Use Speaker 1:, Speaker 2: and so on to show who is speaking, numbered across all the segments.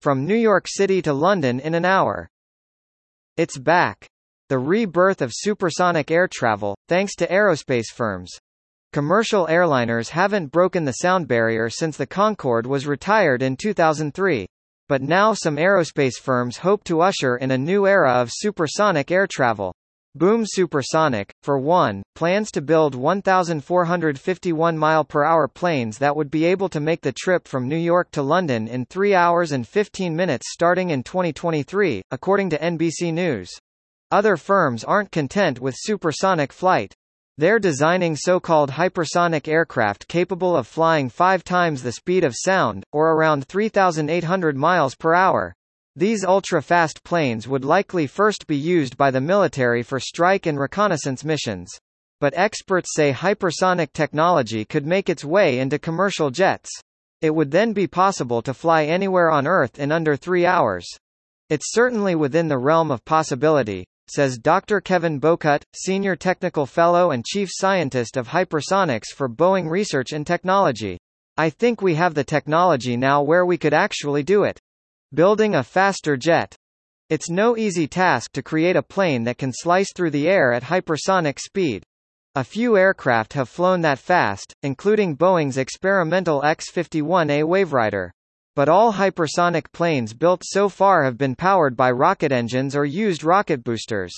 Speaker 1: from New York City to London in an hour. It's back. The rebirth of supersonic air travel, thanks to aerospace firms. Commercial airliners haven't broken the sound barrier since the Concorde was retired in 2003. But now some aerospace firms hope to usher in a new era of supersonic air travel. Boom Supersonic, for one, plans to build 1,451 mile-per-hour planes that would be able to make the trip from New York to London in 3 hours and 15 minutes starting in 2023, according to NBC News. Other firms aren't content with supersonic flight. They're designing so-called hypersonic aircraft capable of flying five times the speed of sound, or around 3,800 miles per hour. These ultra-fast planes would likely first be used by the military for strike and reconnaissance missions. But experts say hypersonic technology could make its way into commercial jets. It would then be possible to fly anywhere on Earth in under three hours. It's certainly within the realm of possibility, says Dr. Kevin Bowcutt, Senior Technical Fellow and Chief Scientist of Hypersonics for Boeing Research and Technology. I think we have the technology now where we could actually do it. Building a faster jet. It's no easy task to create a plane that can slice through the air at hypersonic speed. A few aircraft have flown that fast, including Boeing's experimental X-51A Waverider but all hypersonic planes built so far have been powered by rocket engines or used rocket boosters.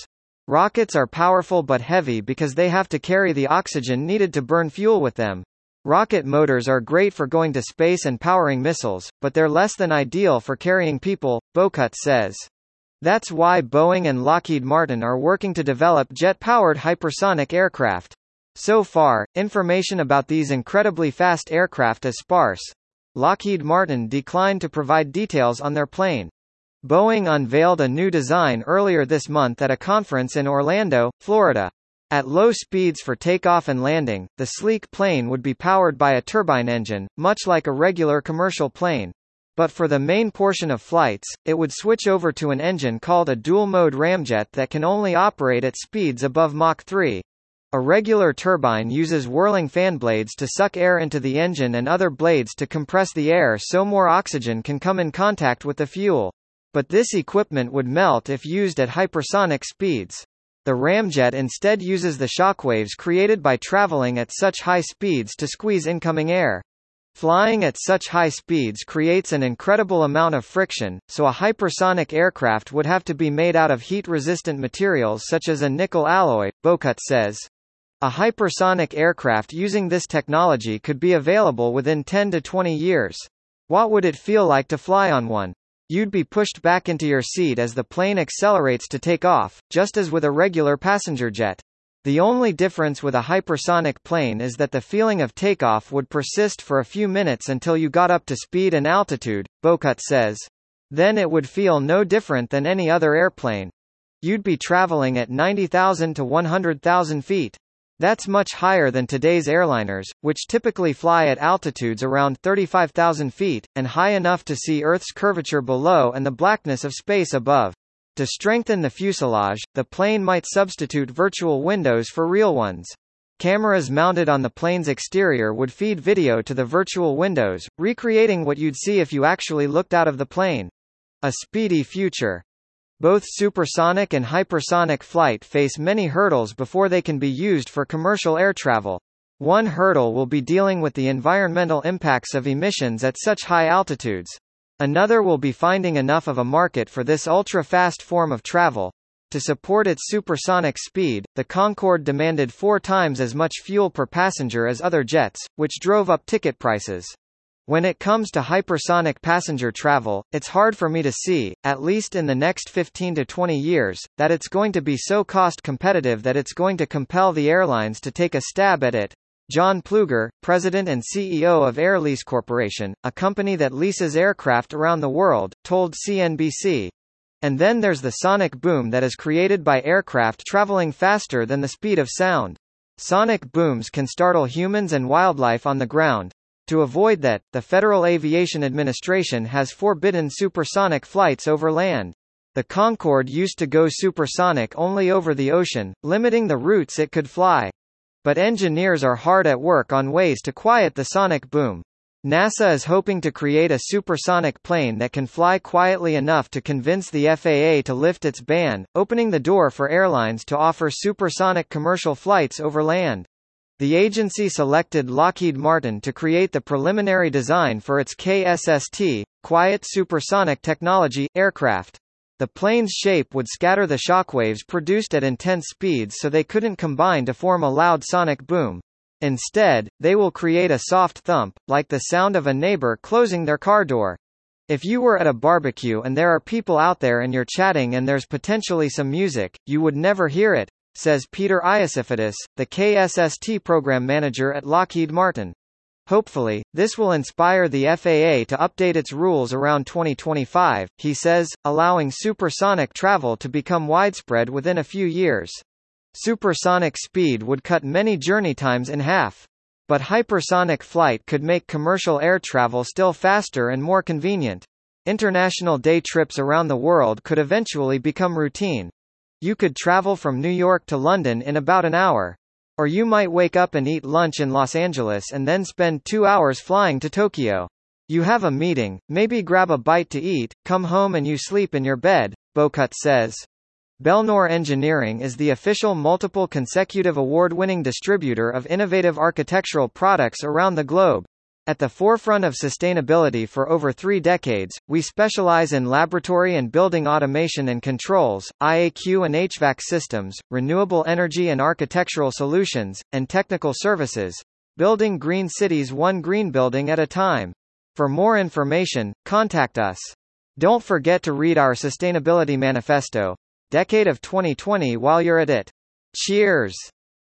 Speaker 1: Rockets are powerful but heavy because they have to carry the oxygen needed to burn fuel with them. Rocket motors are great for going to space and powering missiles, but they're less than ideal for carrying people, Bowcutt says. That's why Boeing and Lockheed Martin are working to develop jet-powered hypersonic aircraft. So far, information about these incredibly fast aircraft is sparse, Lockheed Martin declined to provide details on their plane. Boeing unveiled a new design earlier this month at a conference in Orlando, Florida. At low speeds for takeoff and landing, the sleek plane would be powered by a turbine engine, much like a regular commercial plane. But for the main portion of flights, it would switch over to an engine called a dual-mode ramjet that can only operate at speeds above Mach 3. A regular turbine uses whirling fan blades to suck air into the engine and other blades to compress the air so more oxygen can come in contact with the fuel. But this equipment would melt if used at hypersonic speeds. The ramjet instead uses the shockwaves created by traveling at such high speeds to squeeze incoming air. Flying at such high speeds creates an incredible amount of friction, so a hypersonic aircraft would have to be made out of heat-resistant materials such as a nickel alloy, Bowcutt says. A hypersonic aircraft using this technology could be available within 10 to 20 years. What would it feel like to fly on one? You'd be pushed back into your seat as the plane accelerates to take off, just as with a regular passenger jet. The only difference with a hypersonic plane is that the feeling of takeoff would persist for a few minutes until you got up to speed and altitude, Bowcutt says. Then it would feel no different than any other airplane. You'd be traveling at 90,000 to 100,000 feet. That's much higher than today's airliners, which typically fly at altitudes around 35,000 feet, and high enough to see Earth's curvature below and the blackness of space above. To strengthen the fuselage, the plane might substitute virtual windows for real ones. Cameras mounted on the plane's exterior would feed video to the virtual windows, recreating what you'd see if you actually looked out of the plane. A speedy future. Both supersonic and hypersonic flight face many hurdles before they can be used for commercial air travel. One hurdle will be dealing with the environmental impacts of emissions at such high altitudes. Another will be finding enough of a market for this ultra-fast form of travel. To support its supersonic speed, the Concorde demanded four times as much fuel per passenger as other jets, which drove up ticket prices. When it comes to hypersonic passenger travel, it's hard for me to see, at least in the next 15 to 20 years, that it's going to be so cost competitive that it's going to compel the airlines to take a stab at it. John Plueger, president and CEO of Air Lease Corporation, a company that leases aircraft around the world, told CNBC. And then there's the sonic boom that is created by aircraft traveling faster than the speed of sound. Sonic booms can startle humans and wildlife on the ground, to avoid that, the Federal Aviation Administration has forbidden supersonic flights over land. The Concorde used to go supersonic only over the ocean, limiting the routes it could fly. But engineers are hard at work on ways to quiet the sonic boom. NASA is hoping to create a supersonic plane that can fly quietly enough to convince the FAA to lift its ban, opening the door for airlines to offer supersonic commercial flights over land. The agency selected Lockheed Martin to create the preliminary design for its KSST, Quiet Supersonic Technology, aircraft. The plane's shape would scatter the shockwaves produced at intense speeds so they couldn't combine to form a loud sonic boom. Instead, they will create a soft thump, like the sound of a neighbor closing their car door. If you were at a barbecue and there are people out there and you're chatting and there's potentially some music, you would never hear it, says Peter Iosifidis, the KSST program manager at Lockheed Martin. Hopefully, this will inspire the FAA to update its rules around 2025, he says, allowing supersonic travel to become widespread within a few years. Supersonic speed would cut many journey times in half. But hypersonic flight could make commercial air travel still faster and more convenient. International day trips around the world could eventually become routine. You could travel from New York to London in about an hour. Or you might wake up and eat lunch in Los Angeles and then spend two hours flying to Tokyo. You have a meeting, maybe grab a bite to eat, come home and you sleep in your bed, Bowcutt says. Belnor Engineering is the official multiple consecutive award-winning distributor of innovative architectural products around the globe. At the forefront of sustainability for over three decades, we specialize in laboratory and building automation and controls, IAQ and HVAC systems, renewable energy and architectural solutions, and technical services, building green cities one green building at a time. For more information, contact us. Don't forget to read our Sustainability Manifesto, Decade of 2020 while you're at it. Cheers!